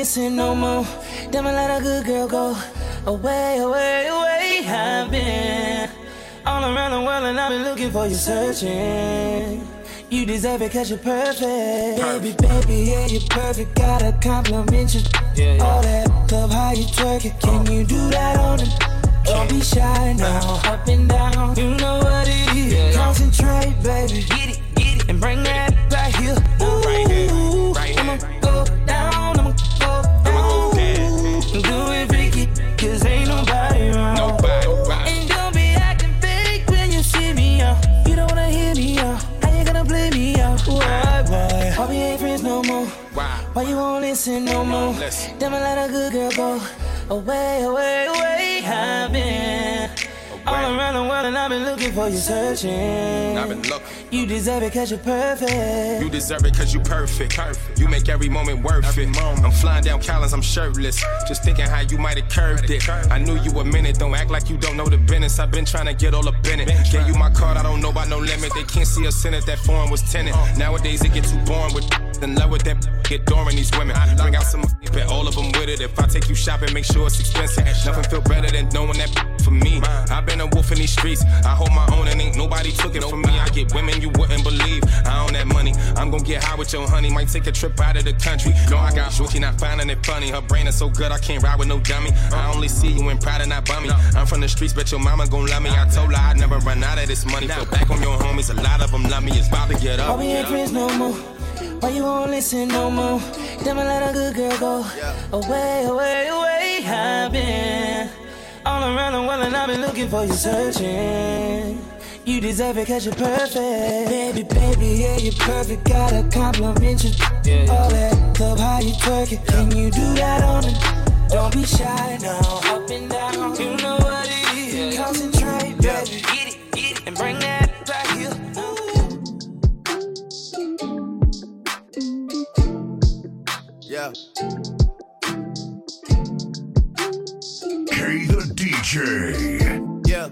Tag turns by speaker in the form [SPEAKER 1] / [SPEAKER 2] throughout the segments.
[SPEAKER 1] Why you won't listen no more? Damn, I let a good girl go away, away, away. I've been all around the world and I've been looking for you, searching. You deserve it cause you're perfect. Baby, baby, yeah, you're perfect. Gotta compliment you. yeah All that love, how you twerk it. Can uh-huh. you do that on them? Don't be shy now. Up and down, you know what it is. Concentrate, baby. Get it, get it. And bring that back here. Ooh, listen. I let a good girl go away, away, away. I've been all around the world and I've been looking for you, searching.
[SPEAKER 2] I've been looking.
[SPEAKER 1] You deserve it cause you're perfect.
[SPEAKER 2] You deserve it cause you're perfect. You make every moment worth it. I'm flying down Collins, I'm shirtless. Just thinking how you might have curved it. I knew you a minute, don't act like you don't know the business. I've been trying to get all up in it. Gave you my card, I don't know about no limit. They can't see us in it, that foreign was tenant. Nowadays it get too boring with in love with that get adoring these women. Bring out some bet all of them with it. If I take you shopping, make sure it's expensive. Nothing feel better than knowing that for me. I've been a wolf in these streets. I hold my own and ain't nobody took it from me. I get women you wouldn't believe. I own that money. I'm gonna get high with your honey. Might take a trip out of the country. No, I got she not finding it funny. Her brain is so good, I can't ride with no dummy. I only see you in pride and not bummy. I'm from the streets, bet your mama gon' love me. I told her I'd never run out of this money. Feel back on your homies, a lot of them love me. It's about to get up.
[SPEAKER 1] we ain't friends no more? Why you won't listen no more? Damn, I let a good girl go away, away, away. I've been all around the world and I've been looking for you, searching. You deserve it cause you're perfect. Baby, baby, yeah, you're perfect. Gotta compliment you. All that love, how you twerk it. Can you do that on it? Don't be shy now. Up and down, you know what it is. Concentrate, baby. Get it, get it. And bring that
[SPEAKER 3] Yeah.
[SPEAKER 4] K the DJ.
[SPEAKER 3] Yeah.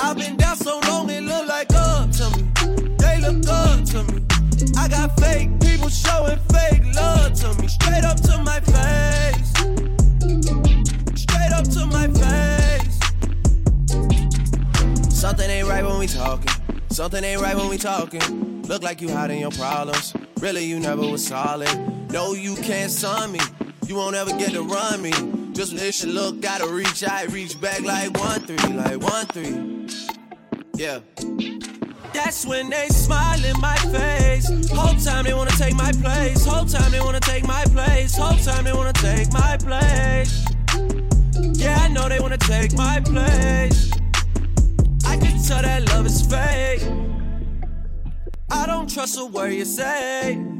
[SPEAKER 3] I've been down so long, it look like up to me. They look up to me. I got fake people showing fake love to me. Straight up to my face. Straight up to my face. Something ain't right when we talking. Something ain't right when we talking. Look like you hiding your problems. Really, you never was solid. No, you can't son me. You won't ever get to run me. Just when this shit look, gotta reach out, reach back like one three, like one three. Yeah. That's when they smile in my face. Whole time they wanna take my place. Whole time they wanna take my place. Whole time they wanna take my place. Yeah, I know they wanna take my place. I can tell that love is fake. I don't trust a word you say.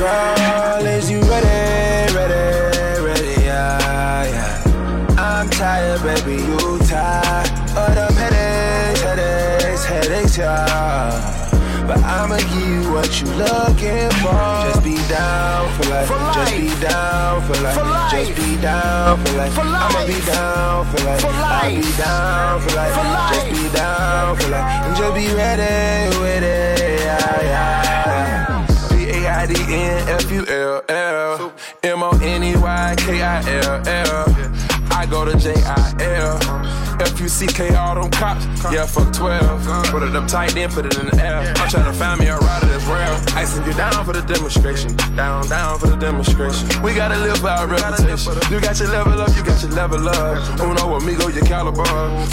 [SPEAKER 5] Girl, is you ready, ready, ready? Yeah, yeah. I'm tired, baby, you tired of the headaches, headaches, headaches, yeah. But I'ma give you what you looking for. Just be down for life. For life. Just be down for life. for life. Just be down for life. For life. I'ma be down for life. For life. I'll be down for life. for life. Just be down for life. And just be ready with it. Yeah, yeah.
[SPEAKER 6] F U L L M O N E Y K I L L. I go to J I L. CK all them cops. Yeah, fuck 12. Put it up tight, then put it in the air. I'm trying to find me a rider that's rare. Icing you down for the demonstration. Down, down for the demonstration. We gotta live for our reputation. You got your level up, you got your level up. Uno amigo, your caliber.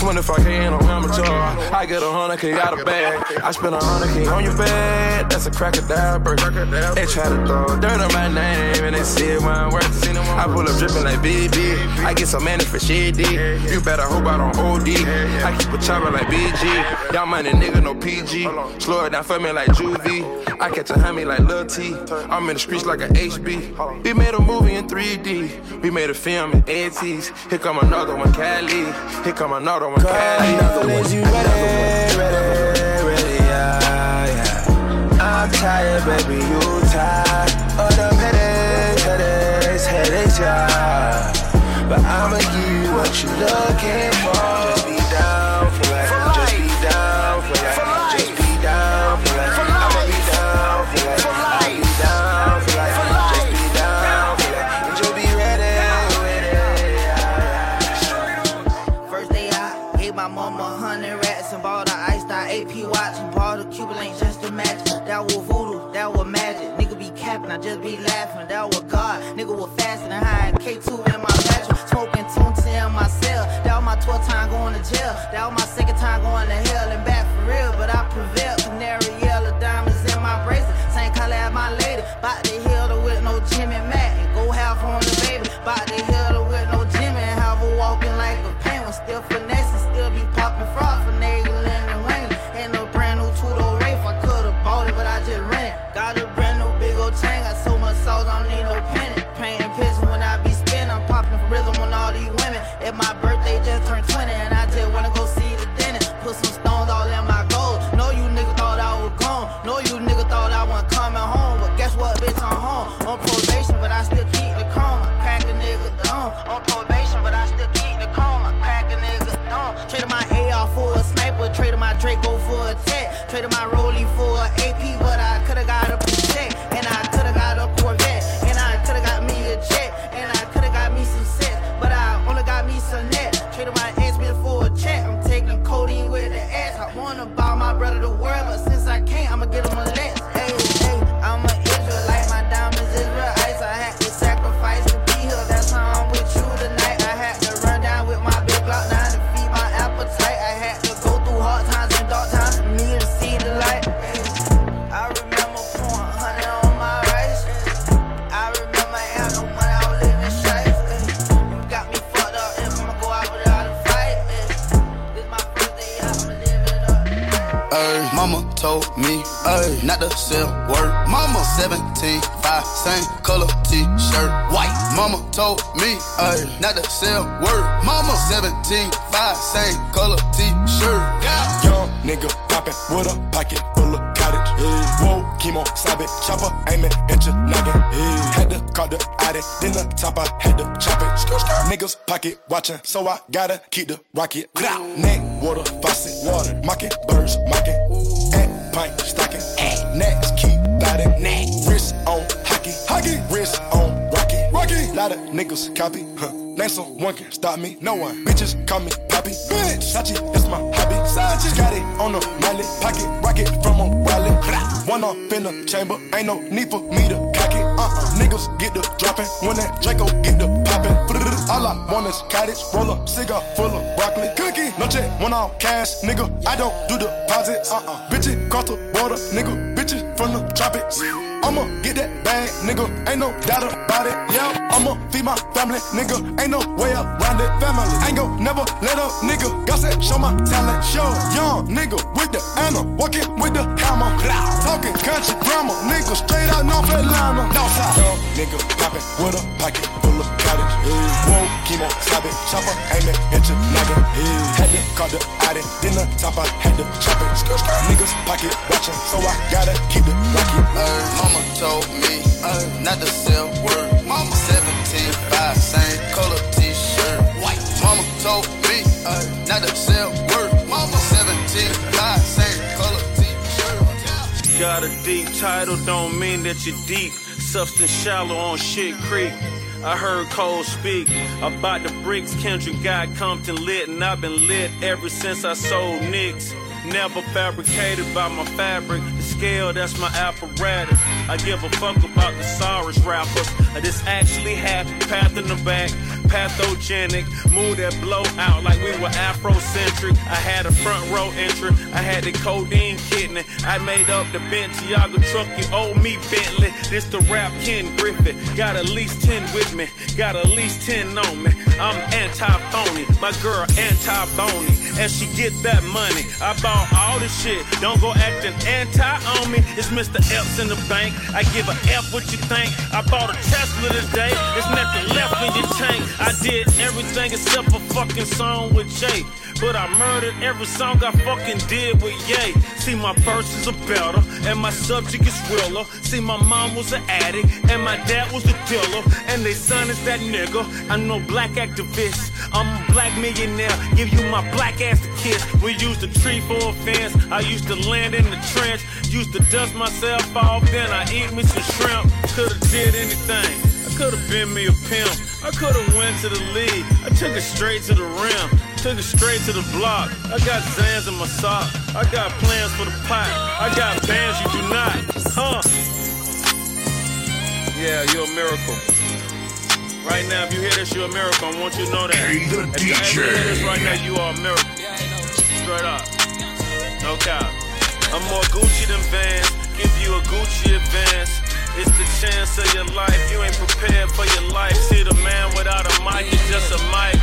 [SPEAKER 6] 25k ain't no amateur. I get a 100k out of bag. I spend a 100k on your bed. That's a crocodile burger. They try to throw dirt on my name and they see it when I'm worth it. I pull up dripping like BB. I get so money for shit, You better hope I don't OD. I keep a chopper like BG. Y'all money nigga, no PG. Slow it down for me like Juvie. I catch a homie like Lil T. I'm in the streets like an HB. We made a movie in 3D. We made a film in ATs. Here come another one, Cali. Here come another one, Cali.
[SPEAKER 5] Another one, you ready, ready, ready, yeah, yeah. I'm tired, baby, you tired. All the headaches, headaches, headaches, yeah. But I'ma give you what you looking for. Just be down for life. Just be down for life. Just be down for life. I'ma be down for life. I'll be down for life. Just be down for life. And you'll be ready it.
[SPEAKER 7] First day out, gave my mama a hundred rats and bought a iced out AP watch and bought a Cuban link just to match. That was voodoo, that was magic. Nigga be capping, I just be laughing. That was God. Nigga was fasting and high K2 lady.
[SPEAKER 8] Told me ay, not to sell word. Mama 17, 5, same color t-shirt. Yeah.
[SPEAKER 6] Young nigga poppin' with a pocket full of cottage. Whoa, chemo, sabit, chopper, aiming at your noggin. Had to call the addict, then the top, I had to chop it. Niggas pocket watching, so I gotta keep the rocket. Neck, water, faucet, water, mocking, birds, niggas copy, huh? Name someone can stop me, no one. Bitches call me Poppy, bitch. Sachi, that's my hobby. Sachi, got it on the mallet, pocket rocket from a wallet. One off in the chamber, ain't no need for me to cock it. Uh-uh.
[SPEAKER 9] niggas get the dropping. When that Draco get the popping. All I want is cottage, roll up, cigar full of broccoli. Cookie, no check, one on cash, nigga. I don't do deposits. Uh uh. Bitches cross the border, nigga. Bitches from the tropics. I'ma get that bag, nigga. Ain't no doubt about it. Yeah, I'ma feed my family, nigga. Ain't no way around it. Family, ain't gon' never let up, nigga. Got said, show my talent, show. Young nigga with the Anna, walking with the hammer. Talking country grammar, nigga. Straight out North Atlanta. Northside. Nigga poppin' with a pocket full of. Whoa, chemo, stop it, chopper, aim it, hit your noggin. Had to call the Audi, then the top I had to chop it. Niggas pocket watching, so I gotta keep it rocket.
[SPEAKER 10] Mama Mama told me uh, not to sell word. Mama 17, 5, same color t-shirt. White. Mama told me uh, not to sell word. Mama 17, 5, same color t-shirt.
[SPEAKER 11] Got a deep title, don't mean that you're deep. Substance shallow on shit creek. I heard Cole speak about the bricks Kendrick got Compton lit, and I've been lit ever since I sold Nicks. Never fabricated by my fabric. The scale, that's my apparatus. I give a fuck about the sorest rappers. This actually happened. Path in the back, pathogenic. Move that blow out like we were Afrocentric. I had a front row entry. I had the codeine kidney. I made up the Bentayga truck. You owe me Bentley. This the rap Ken Griffey. Got at least 10 with me. Got at least 10 on me. I'm anti-phony. My girl anti-bony. And she get that money. I bought all this shit. Don't go acting anti on me. It's Mr. Epps in the bank. I give a F what you think. I bought a Tesla today. There's nothing left in your tank. I did everything except a fucking song with Jay. But I murdered every song I fucking did with Ye. See, my verses are better, and my subject is realer. See, my mom was an addict, and my dad was a dealer, and they son is that nigga. I'm no black activist, I'm a black millionaire. Give you my black ass to kiss. We used a tree for a fence. I used to land in the trench, used to dust myself off, then I eat me some shrimp. Could've did anything. I could've been me a pimp. I could've went to the league. I took it straight to the rim. Took it straight to the block. I got Xans in my sock. I got plans for the pot. I got bands you do not. Huh? Yeah, you're a miracle. Right now, if you hear this, you're a miracle. I want you to know that.
[SPEAKER 4] Hey, the
[SPEAKER 11] if you if you hear this right now, you are a miracle. Straight up. No cap. I'm more Gucci than Vans. Give you a Gucci advance. It's the chance of your life. You ain't prepared for your life. See the man without a mic is just a mic.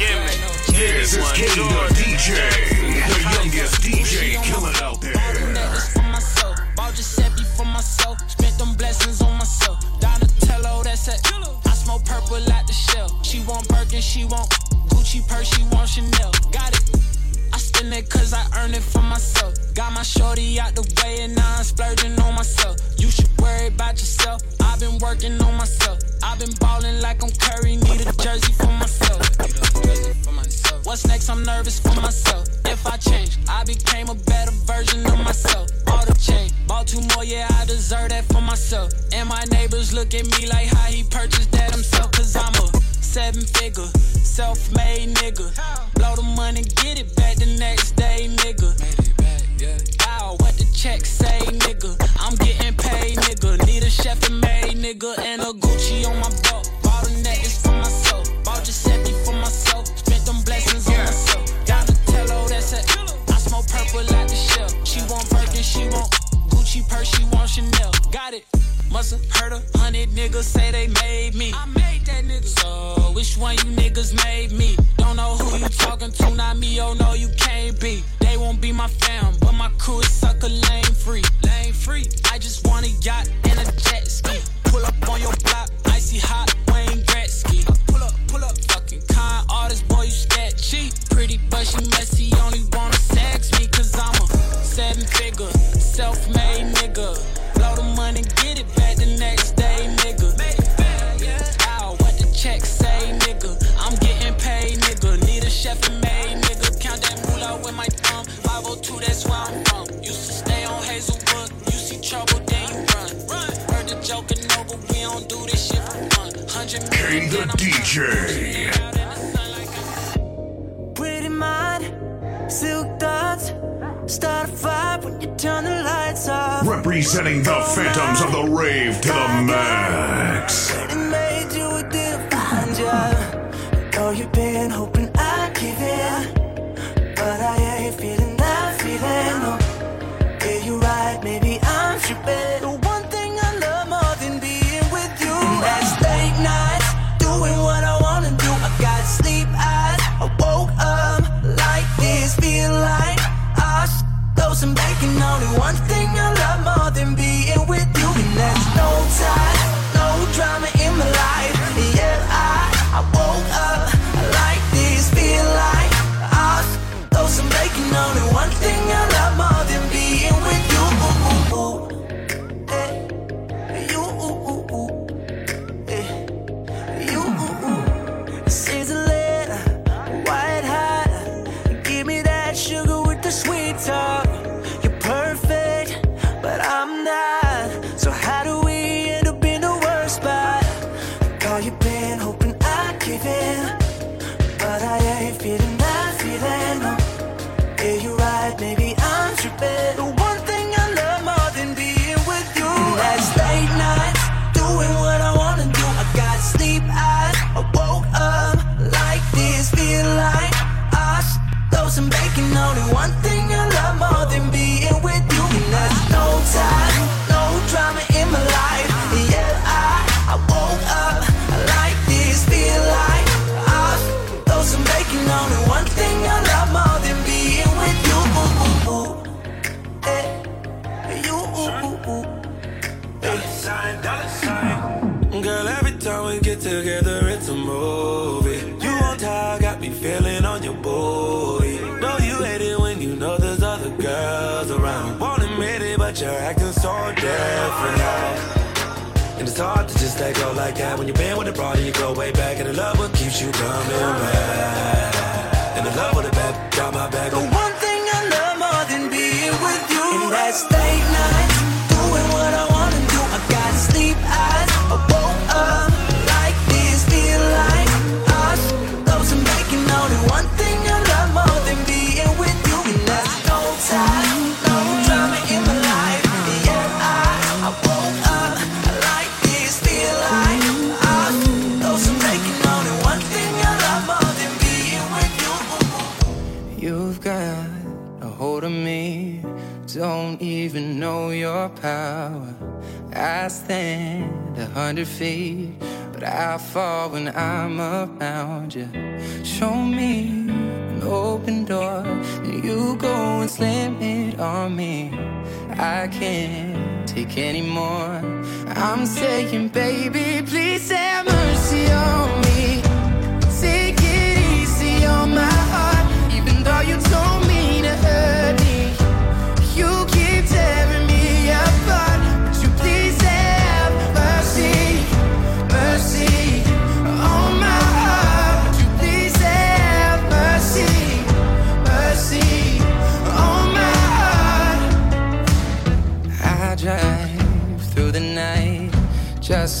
[SPEAKER 4] This is. King the DJ, the youngest DJ killing out there.
[SPEAKER 12] Bought Giuseppe for myself. Spent them blessings on myself. Donatello, that's smoke purple the shell. She want Birkin, she want Gucci purse, she want Chanel. Got it. I spend it cause I earned it for myself. Got my shorty out the way and now I'm splurging on myself. You should worry about yourself. I've been working on myself. I've been balling like I'm Curry. Need a jersey for myself. A. What's next? I'm nervous for myself. If I change, I became a better version of myself. All the change, bought two more, yeah, I deserve that for myself. And my neighbors look at me like how he purchased that himself. Cause I'm a seven figure, self made nigga. Blow the money, get it back the next day, nigga. Wow, what the check say, nigga? I'm getting paid, nigga. Need a chef and maid, nigga, and a Gucci on my belt. Bought a necklace for myself, bought Giuseppe for myself. Spent them blessings on myself. Donatello, that's it. I smoke purple like the shell. She want Birkin, she want Gucci purse, she want Chanel. Got it. Musta heard a hundred niggas say they made me. I made that nigga. So which one you niggas made me? Don't know who you talking to, not me. Oh no, you can't be. They won't be my fam, but my crew is sucker lane free. Lane free.
[SPEAKER 13] 100 feet, but I fall when I'm around you. Show me an open door, and you go and slam it on me. I can't take anymore. I'm saying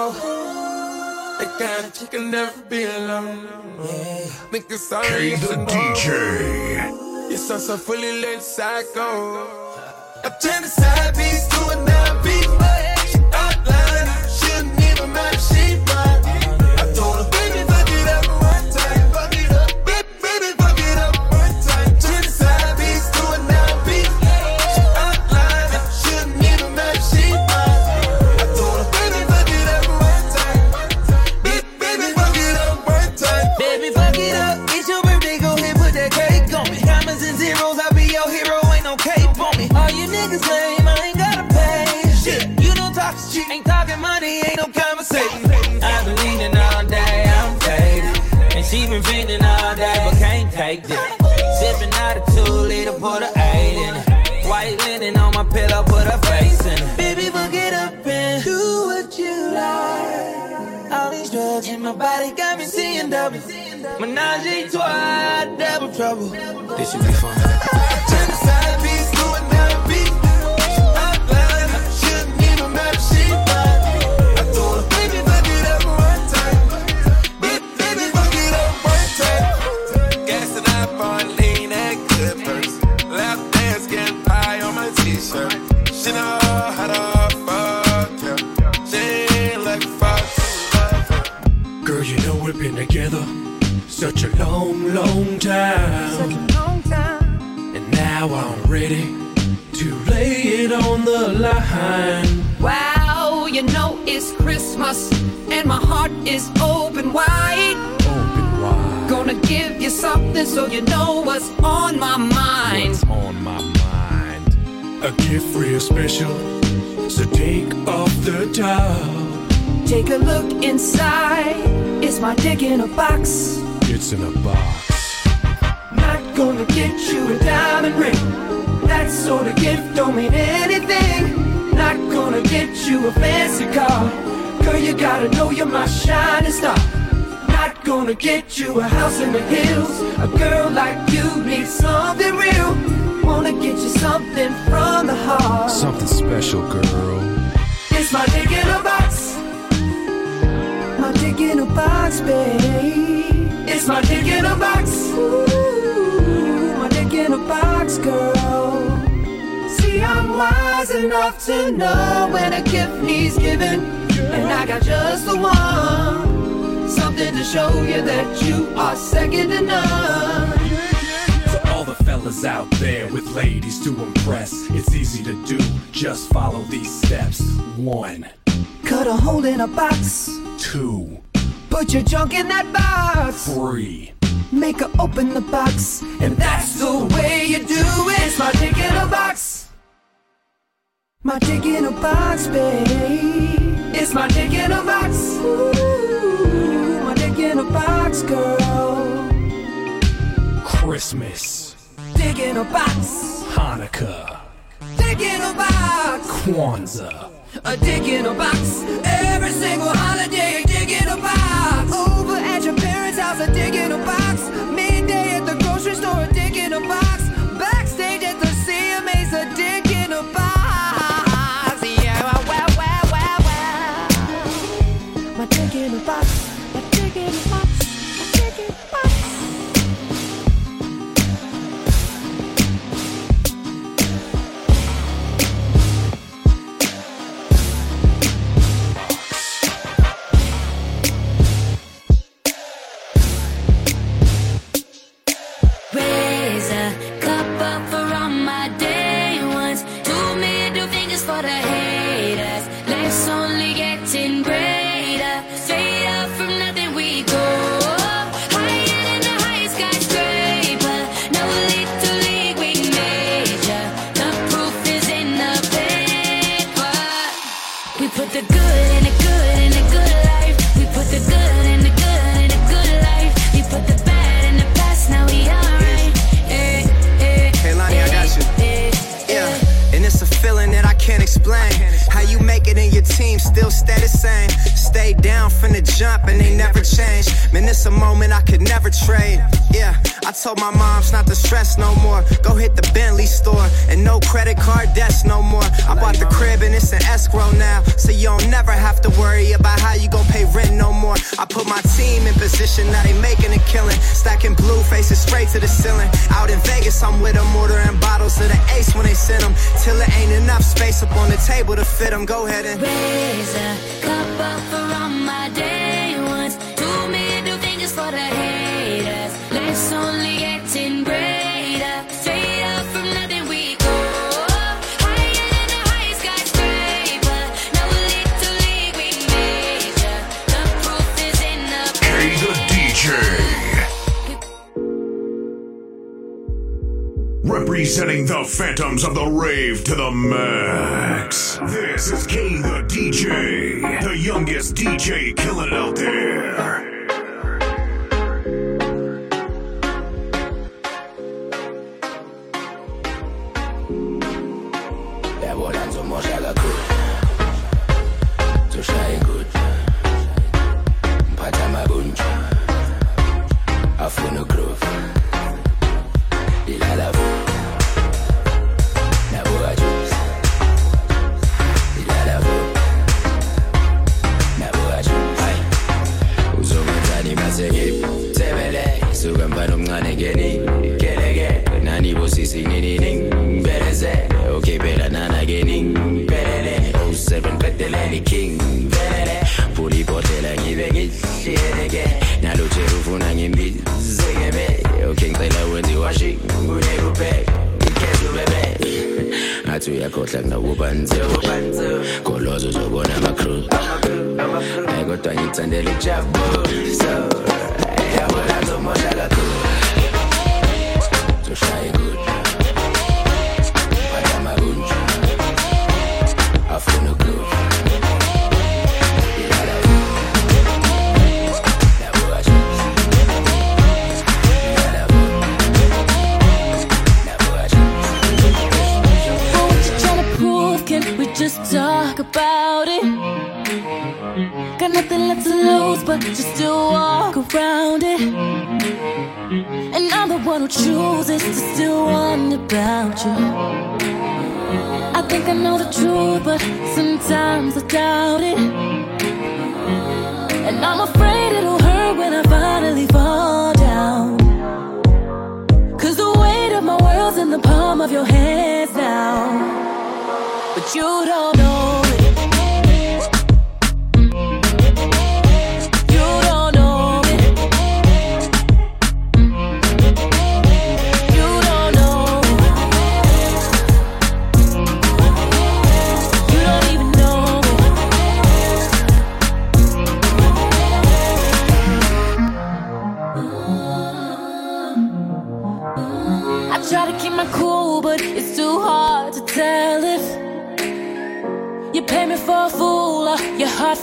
[SPEAKER 6] Know. That kind you can never be alone. Nigga, sorry,
[SPEAKER 4] K the. DJ.
[SPEAKER 6] You're so, so fully let psycho. I turn the side piece to a
[SPEAKER 1] Menage a trois, double trouble.
[SPEAKER 6] This should be fun.
[SPEAKER 14] Long, long time. And now I'm ready to lay it on the line.
[SPEAKER 15] Wow, you know it's Christmas and my heart is open wide.
[SPEAKER 14] Open wide.
[SPEAKER 15] Gonna give you something so you know what's on my mind.
[SPEAKER 14] What's on my mind? A gift real special. So take off the top.
[SPEAKER 15] Take a look inside. It's my dick in a box.
[SPEAKER 14] It's in a box.
[SPEAKER 15] Not gonna get you a diamond ring. That sort of gift don't mean anything. Not gonna get you a fancy car. Girl, you gotta know you're my shining star. Not gonna get you a house in the hills. A girl like you needs something real. Wanna get you something from the heart.
[SPEAKER 14] Something special, girl.
[SPEAKER 15] It's my dick in a box. My dick in a box, babe. It's my dick in a box. Ooh, my dick in a box, girl. See, I'm wise enough to know when a gift needs giving. And I got just the one. Something to show you that you are second to none.
[SPEAKER 14] For all the fellas out there with ladies to impress, it's easy to do. Just follow these steps. One,
[SPEAKER 15] Cut a hole in a box.
[SPEAKER 14] Two,
[SPEAKER 15] Put your junk in that box.
[SPEAKER 14] three.
[SPEAKER 15] Make her open the box, and that's the way you do it. It's my dick in a box. My dick in a box, babe. It's my dick in a box. Ooh, my dick in a box, girl.
[SPEAKER 14] Christmas,
[SPEAKER 15] Dick in a box.
[SPEAKER 14] Hanukkah,
[SPEAKER 15] Dick in a box.
[SPEAKER 14] Kwanzaa.
[SPEAKER 15] A dick in a box. Every single holiday, a dick in a box. Over at your parents' house, a dick in a box. Midday at the grocery store, a dick in a box. Backstage at the CMA's, a dick in a box. Yeah, wow, wow, wow, wow. My dick in a box. My dick in a box. My dick in a box.
[SPEAKER 16] Could never trade. Yeah, I told my moms not to stress no more. Go hit the Bentley store and no credit card debts no more. I bought the crib and it's an escrow now, so you don't never have to worry about how you gon' pay rent no more. I put my team in position, now they making a killing. Stacking blue faces straight to the ceiling. Out in Vegas, I'm with them, ordering bottles of the ace when they send them. Till it ain't enough space up on the table to fit them. Go ahead and
[SPEAKER 17] raise a cup up for all my day ones. Two middle fingers for the. Let's only getting greater. Straight up from nothing we go. Higher than the highest skyscraper. Now a little league we major. The proof is in the
[SPEAKER 18] K the DJ. Representing the phantoms of the rave to the max. This is K the DJ, the youngest DJ killing out there.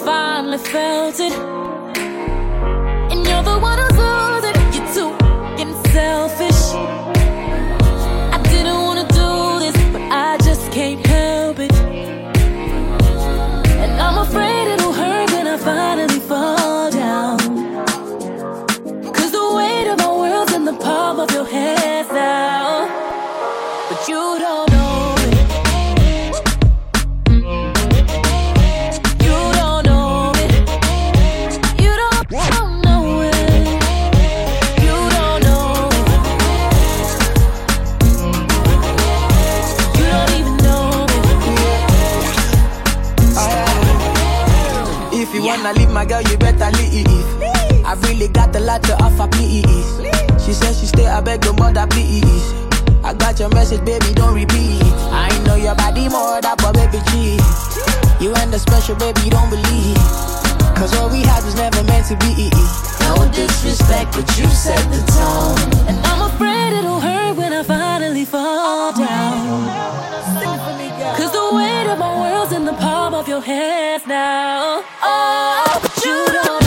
[SPEAKER 17] Finally felt it. And you're the one who's my
[SPEAKER 19] girl, you better leave. I really got a lot to offer, please. She says she stay, I beg your mother, please. I got your message, baby, don't repeat. I know your body more than but baby G. You and the special, baby, don't believe. Cause what we had was never meant to be. No disrespect, but you set the tone.
[SPEAKER 17] And I'm afraid it'll hurt when I finally fall down. Your hands now. Oh, but you don't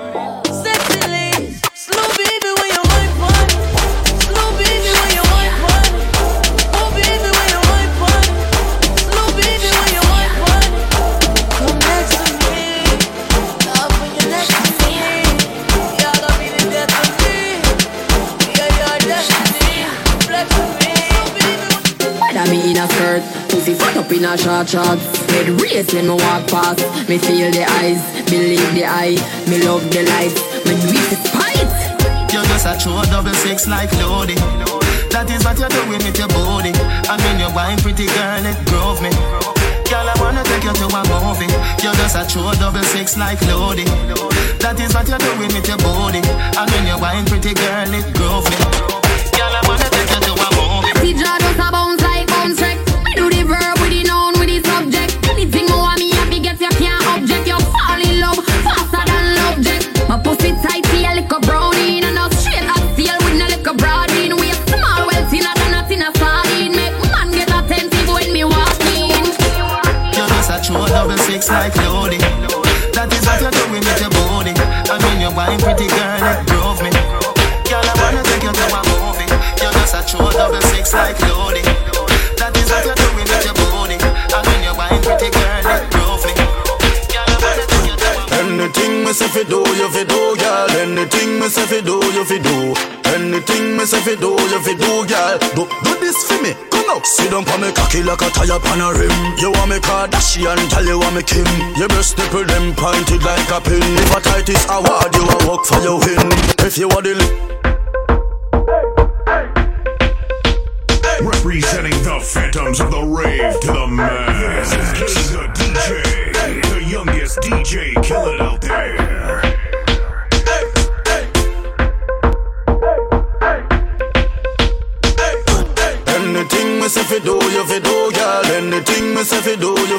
[SPEAKER 20] Pussy fat up in a short shorts Head race when me walk past. Me feel the eyes, believe the eye. Me love the light, me weak the spite
[SPEAKER 21] You're just a true double six like Lodi. That is what you're doing with your body. And when you're wine pretty girl, it grove me. Girl, I wanna take you to a movie. You're just a true double six like Lodi. That is what you're doing with your body. And when you're wine pretty girl, it grove me. Girl, I wanna take you to a movie.
[SPEAKER 20] See, just a bounce
[SPEAKER 21] six like Lodi. That is what you're doing with your body. I mean you're wine pretty girl, it drove me. Girl, I wanna take you to a movie. You're just a true double six like Lodi
[SPEAKER 8] fi do, you fi do, girl. Anything me say fi do, you fi do. Anything me say fi do, you fi do, girl. Do do this fi me. Come now, sit down on me cocky like a tire on a rim. You want me Kardashian, tell you want me Kim. Your breast nipple them pointed like a pin. If a tight is award, you a work for your win. If you want the li-
[SPEAKER 4] Representing the phantoms of the rave to the max. This is King the DJ, the youngest DJ killing out there.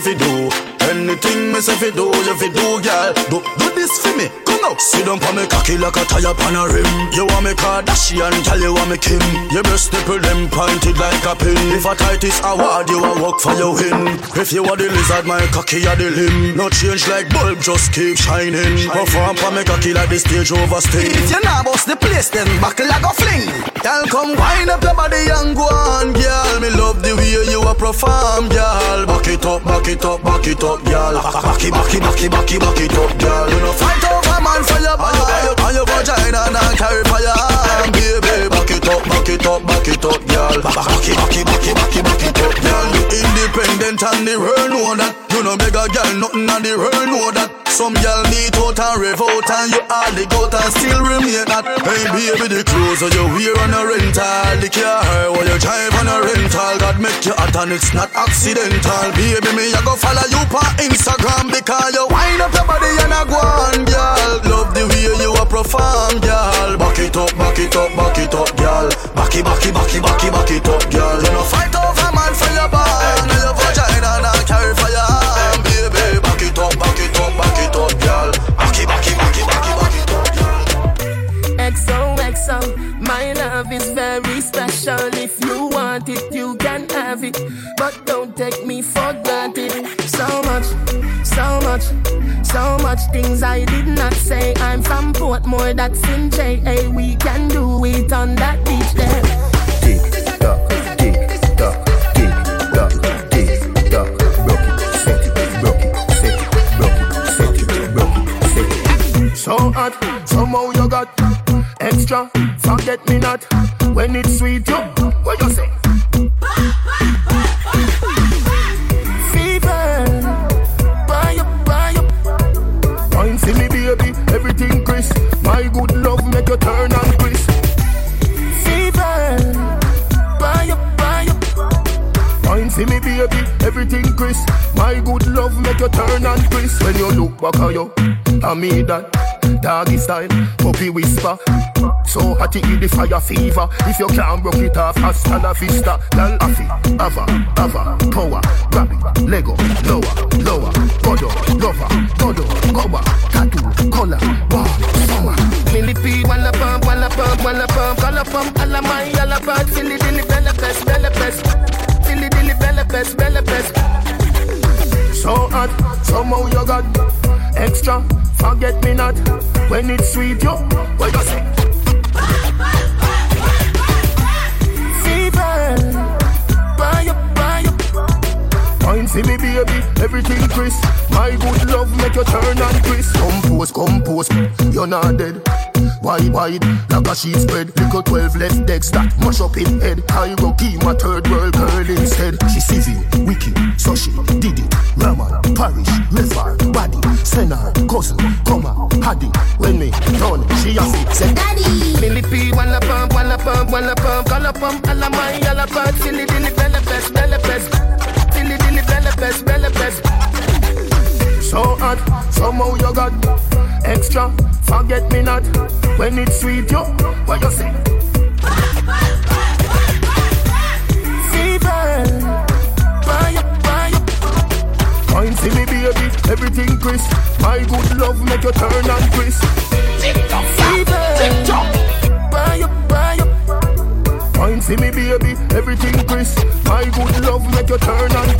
[SPEAKER 8] Do, you fi do. Anything me say fi do, you fi do, girl. Do do this fi me. Come now, sit down on me cocky like a tire on a rim. You want me Kardashian, tell you want me Kim. Your breast nipple them pointed like a pin. If a tight is award, you a work for your win. If you are the lizard, my cocky are the limb. No change like bulb, just keep shining. Perform for me cocky like the stage over sting.
[SPEAKER 21] If you not bust the place, then buckle like a fling. Girl, come wind up your body and go on,
[SPEAKER 8] girl. Me love the way you a perform, girl. Back it up, back it up, back it up, girl. Back it, back it, back it up, girl. You know
[SPEAKER 21] Fight over man for your body.
[SPEAKER 8] on your vagina and carry fire, baby. It up, back it up, back it up, girl. Back it, back it, back it, back it, back it up, girl. You independent and the world know that. You know beg a girl nothing and the world know that. Some girl need out and rev out and you all the goat and still remain that. Hey baby, the clothes that you wear on a rental, the car while you drive on a rental, God make you hot and it's not accidental. Baby, me I go follow you on Instagram because you wind up your body and I go on, girl. Love the way you a perform, girl. Back it up, back it up, back it up, girl. Back it, back it, back it, up, girl. You know fight over man for your band, and your vagina and I carry fire, baby. Back it up, back it up, back it up, girl. Back it, back it, back it, up, girl.
[SPEAKER 22] XOXO, my love is very special. If you want it, you can have it. But don't take me for granted. So much, much, so much things I did not say. I'm from Portmore, that's in JA. We can do it on that beach there.
[SPEAKER 8] Tick tock, tick tock, tick tock, tick tock. Broke it, set it, broke it, set it, broke it, set it, broke it, set it.
[SPEAKER 22] So hot, somehow you got extra. Forget me not when it's sweet. You, what you say? Everything crisp. My good love make you turn and crisp. Fever, buy up, buy up. Wine see me, baby, everything crisp. My good love make you turn and crisp. When you look back at you, I mean that doggy style, puppy whisper. So hot it the fire fever. If you can't broke it off, hasta la vista. Girl, afi, ava, ava, power, grab it, Lego, lower, lower, godo, lover, godo, goba, tattoo, color, wow, summer. Millipede, walla pump, walla pump, walla pump, walla pump, alla my, alla bad, silly dilly, bella pest, bella pest, silly dilly, bella pest, bella pest. So hot, somehow you got extra, forget me not. When it's sweet, yo, what you say? Fever, buy up. Wine see me baby, everything crisp. My good love make you turn and twist. Compose, compose, you're not dead. Wide, wide, like a sheet spread. Little 12 left decks that mash up in head. I go keep my third world girl instead. She civil, wicked, so she did it. Raman, parish, river, body, senna, cousin, comma, haddy. When me done, she a sit, say daddy. Millipede, wanna pump, wanna pump, wanna pump, wanna pump, alla my, alla pump, silly dilly, bella pest, bella pest, silly dilly, bella pest, bella pest. So hot, somehow you got extra, forget me not. When it's sweet, yo, what you say? Fever, buy up. Wine see me baby, everything crisp. My good love make you turn and crisp. Fever, buy up, buy up. Wine see me baby, everything crisp. My good love make you turn and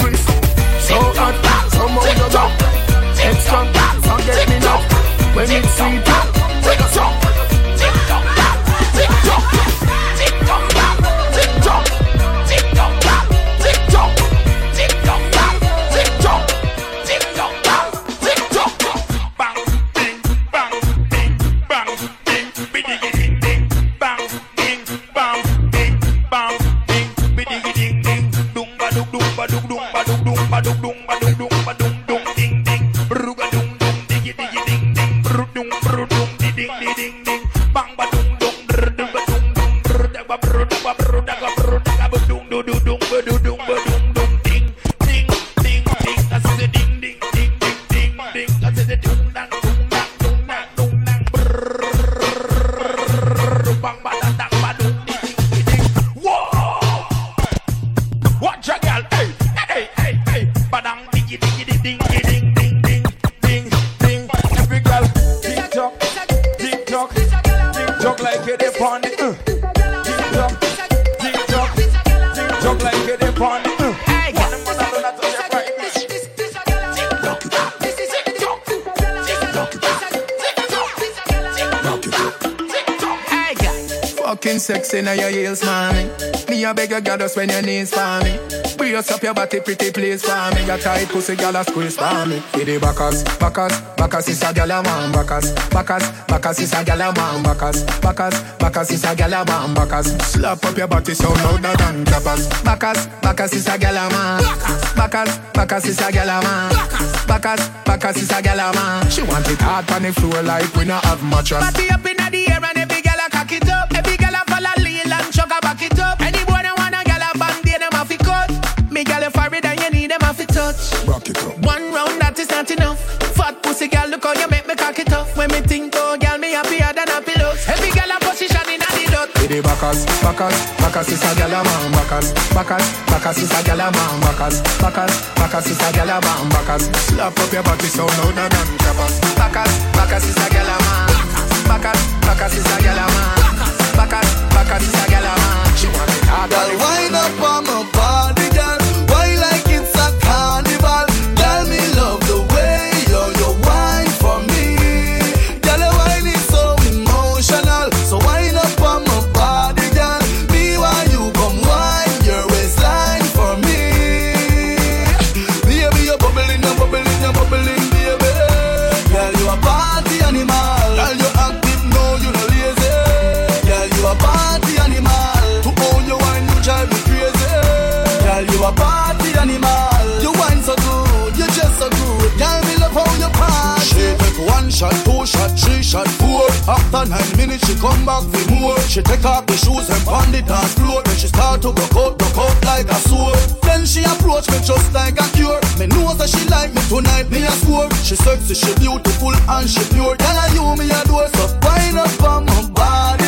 [SPEAKER 22] just when your knees for me. Brace up your body, pretty please for me. Your tight pussy, girl, a squeeze for me. Get the backers, backers, backers is a girl a man, backers, backers, backers is a girl a man, backers, backers, backers is a girl a man, backers. Slap up your body so louder than clappers. Backers, backers is a girl a man, backers, backers is a girl a man, backers, backers is a girl a man. She want it hard on the floor like we not have mattress.
[SPEAKER 19] Up touch.
[SPEAKER 22] Rock it up.
[SPEAKER 19] One round that is not enough. Fat pussy girl, look how you make me cock it up. When me think, oh girl, me happier than a pillow. Every girl a position in a the dot.
[SPEAKER 22] Get the backers, backers, backers is a girl a man, backers, backers, backers is a girl a man, backers, backers, backers is a girl a man, backers. Slap up your body so louder than clappers. Backers, backers is a girl a man, backers, backers is a girl a man, backers, backers is a girl a man. She want it hard.
[SPEAKER 8] Girl, wind up on my body, shot four. After nine minutes, she come back with more. She take off the shoes and pound it on floor. Then she start to go out, go out like a sword. Then she approach me just like a cure. Me know that she like me tonight, me a score. She sexy, she beautiful and she pure. Tell her you me a door, so fine up on my body.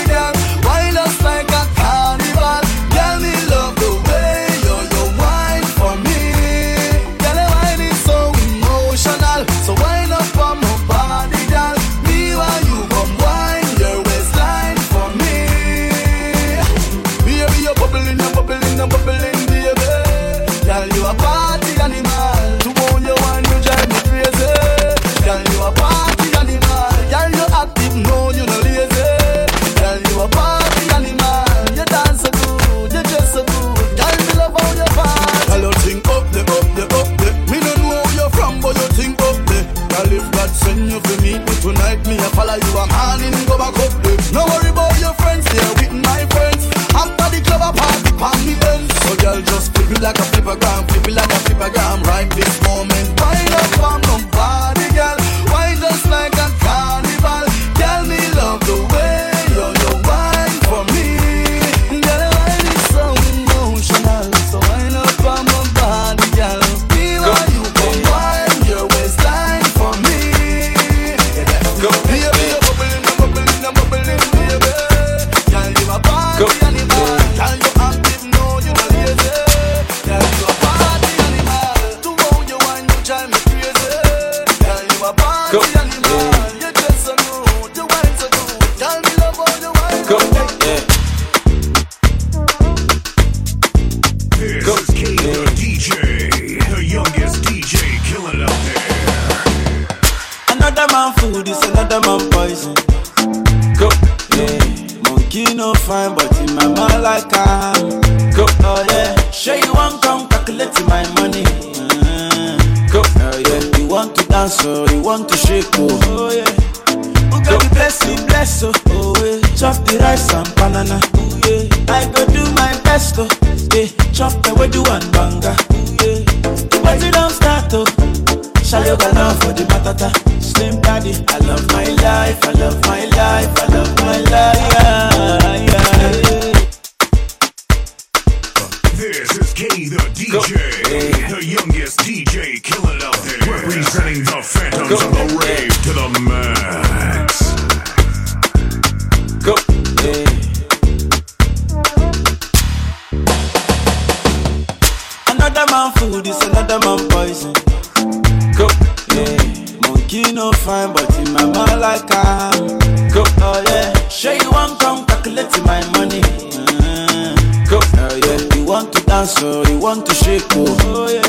[SPEAKER 8] no
[SPEAKER 23] fine, but in my mind like I'm. Go, oh yeah. Show you want come calculate my money. Mm. Go, oh yeah. You want to dance, oh, you want to shake, oh, oh yeah.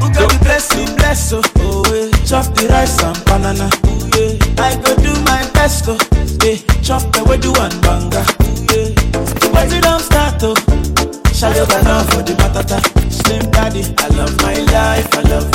[SPEAKER 23] Who got the bless you, bless oh, oh yeah. Chop the rice and banana, oh yeah. I go do my best, oh yeah. Chop the way do one banga, oh yeah. But you don't start, oh. Shadow banana for the matata. Slim daddy, I love my life, I love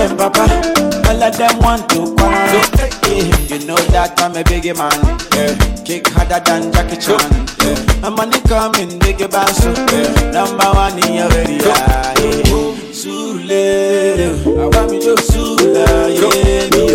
[SPEAKER 23] them, Papa. All of them want to quarrel. Yeah, you know that I'm a biggie man. Yeah, kick harder than Jackie Chan. Yeah, I'm on coming, biggie bass. Yeah, number one in your area. Yeah, Sule, I want me to Sule, yeah.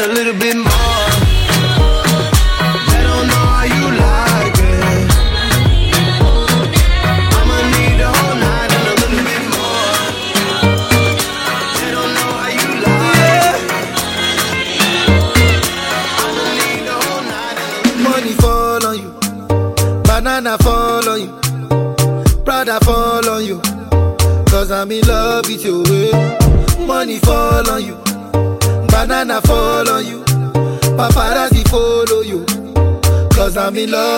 [SPEAKER 21] a little bit more.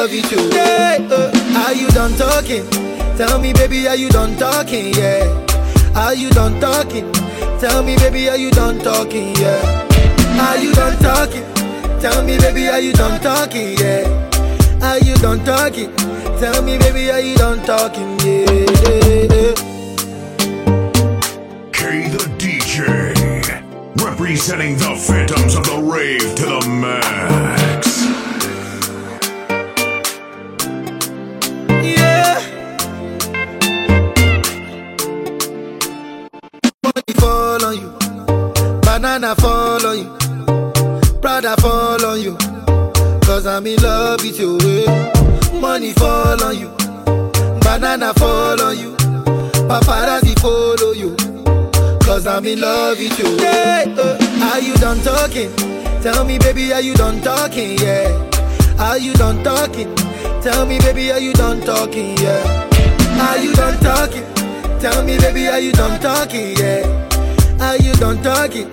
[SPEAKER 24] love you too. Yeah, uh, are you done talking? Tell me, baby, are you done talking? Yeah. Are you done talking? Tell me, baby, are you done talking? Yeah. Are you done talking? Tell me, baby, are you done talking? Yeah. Are you done talking? Tell me, baby, are you done talking? Yeah.
[SPEAKER 4] K the DJ, representing the phantoms of the rave to the man.
[SPEAKER 24] Man, I fall on you. Proud I fall on you. Cause I'm in love with you. Money fall on you. Banana fall on you. Paparazzi follow you. Cause I'm in love with you. Yeah, uh, are you done talking? Tell me, baby, are you done talking? Yeah. Are you done talking? Tell me, baby, are you done talking? Yeah. Are you done talking? Tell me, baby, are you done talking? Yeah. Are you done talking?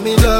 [SPEAKER 25] a.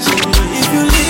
[SPEAKER 25] So If you
[SPEAKER 3] leave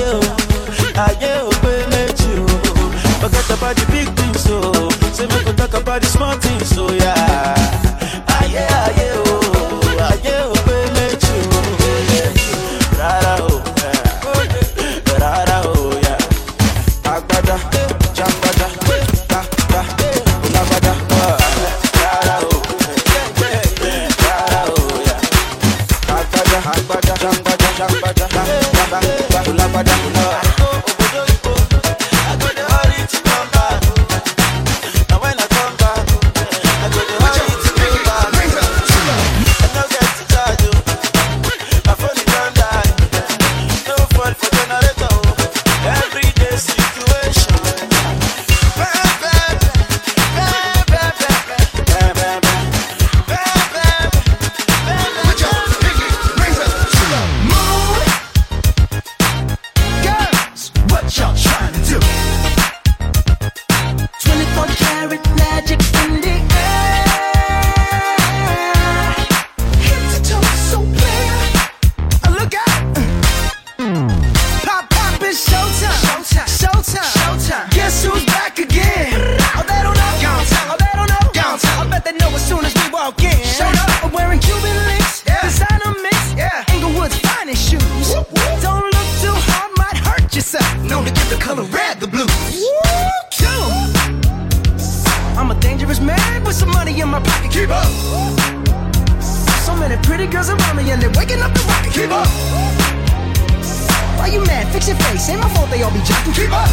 [SPEAKER 1] Ain't my fault they all be jocking. Keep up.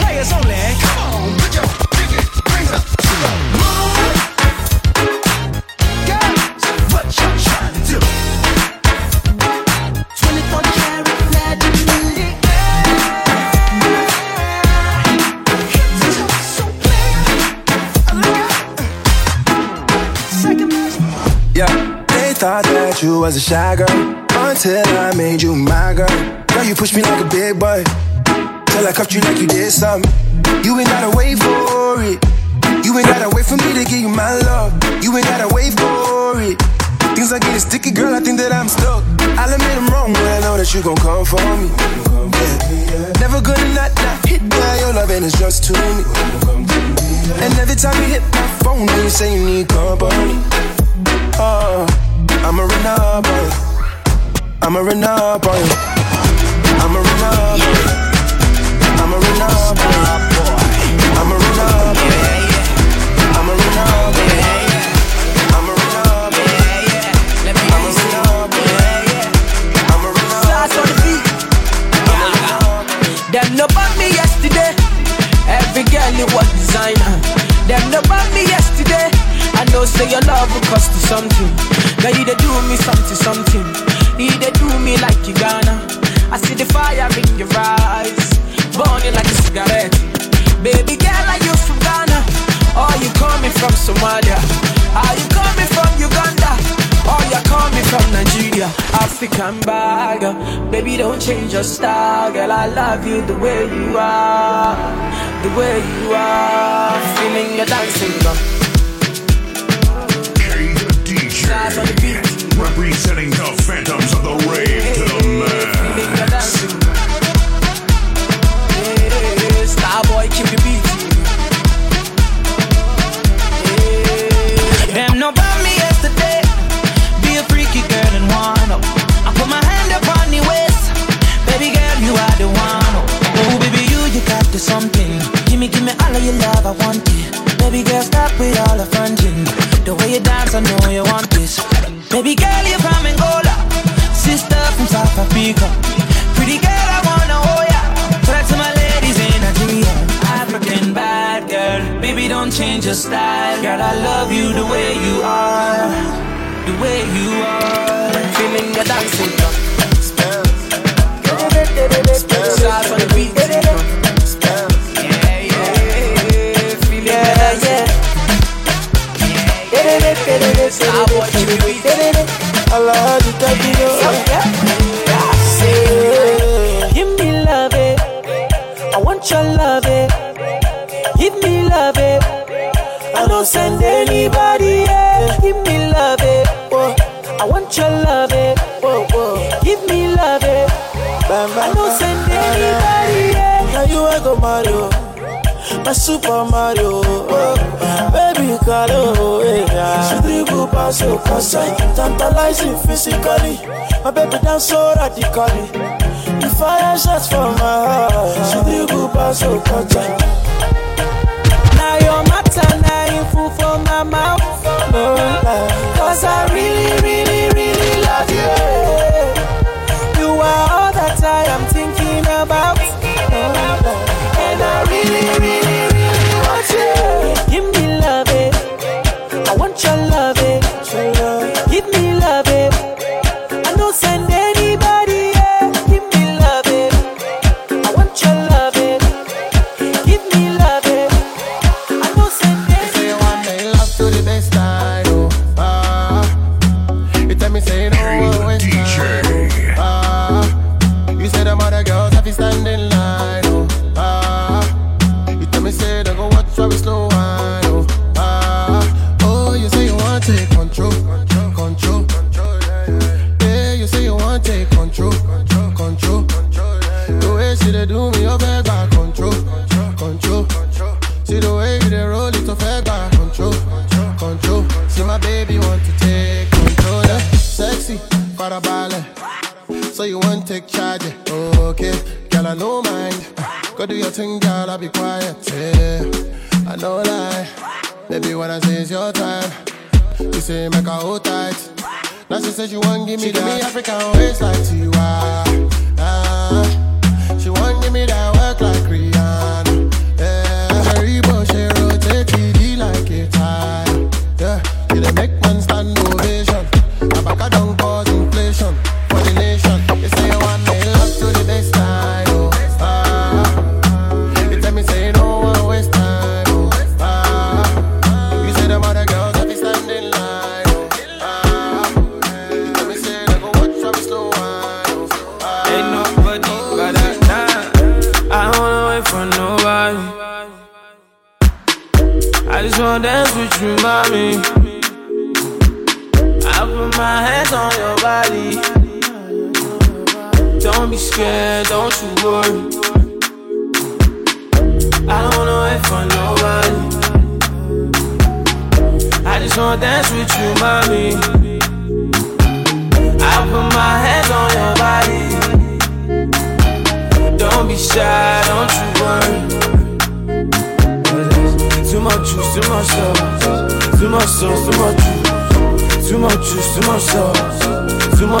[SPEAKER 1] Players only. Come on, put your pinky rings up to the moon. Girls, what you trying to do? 24 karat platinum
[SPEAKER 5] Yeah, they thought that you was a shy girl until I made you my girl. You push me like a big boy till I cuffed you like you did something. You ain't gotta wait for it. You ain't gotta wait for me to give you my love. You ain't gotta wait for it. Things are getting sticky, girl. I think that I'm stuck. I'll admit I'm wrong, but I know that you gon' come for me. Yeah. Never gonna not not hit by your love, and it's just to me. And every time you hit my phone, then you say you need company. Uh, oh, I'm a run up on you. I'm a run up on you. I'm a run up you. I'm a run up you. I'm a run up you. I'm a run up you. I'm a run up you. I'm a run up you. I'm a run up
[SPEAKER 1] Stars on the beat. Them no bought me yesterday. Every girl it was designer. Them no bought me yesterday. I know say your love will cost you something. Girl, you they do me something, something. You they do me like you gonna. I see the fire in your eyes, burning like a cigarette. Baby girl, are you from Ghana? Or you coming from Somalia? Are you coming from Uganda? Or you coming from Nigeria? African bag, baby, don't change your style, girl. I love you the way you are, the way you are. Feeling your dancing, girl.
[SPEAKER 4] DJ, representing the phantoms of the rave to the max.
[SPEAKER 1] Starboy, keep the beat. Your
[SPEAKER 5] casa, tantalizing physically. My baby dance so radically. The fire shots from my heart. She dribble past your casa.
[SPEAKER 1] Now your matter, now you fool for my mouth. Cause I really, really, really love you. You are all that I am thinking about. And I really, really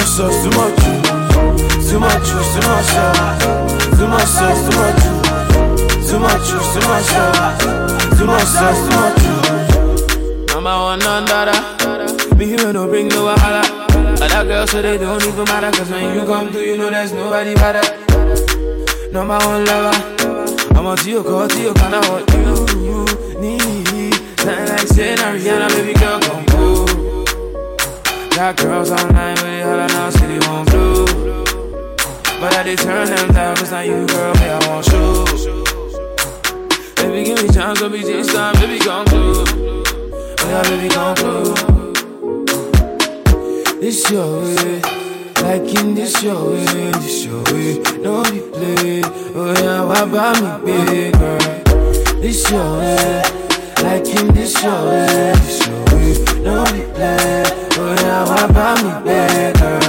[SPEAKER 1] Sauce, too much juice. Too much juice, sauce. Too much sauce, too much juice. Too much juice, sauce. Too much sauce, too much juice. Number one under Me here don't bring no wahala. Other girls so they don't even matter. Cause when you come through, you know there's nobody better. Number one lover. I'm on to your call, to your kind of what you need. Nothing like saying I'm Rihanna, baby girl, come. Got girls online with it, holla now, city won't blue. But I did turn them down, cause now you, girl, me, I want show. Baby, give me chance, don't be this time, baby, come through. Oh, yeah, baby, come through. This your way. Like in this your way, this your way, don't be played. Oh yeah, why about me, big girl? This your way, like in this your way, this your way, don't be played. Oh yeah, why about me, girl?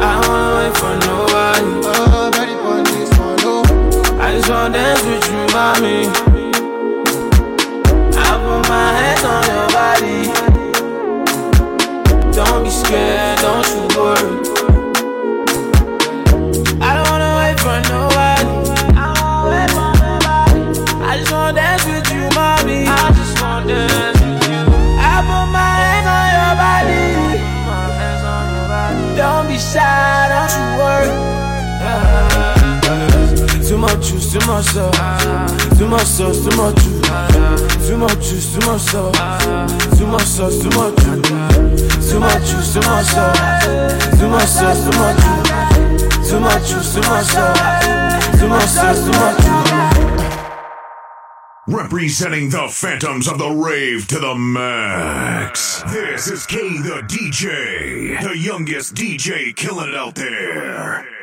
[SPEAKER 1] I wanna wait for nobody.
[SPEAKER 24] Oh, ready for this one, oh.
[SPEAKER 1] I just wanna dance with you, mommy. I put my hands on your body. Don't be scared, don't you worry. Juice, too much sauce. Too much sauce, too much juice. Too much juice, too much sauce. Too much sauce, too much juice. Too much juice, too much sauce. Too much sauce, too much juice. Too much juice, too much sauce. Too much sauce, too much juice.
[SPEAKER 4] Representing the phantoms of the rave to the max. This is K the DJ, the youngest DJ killing it out there.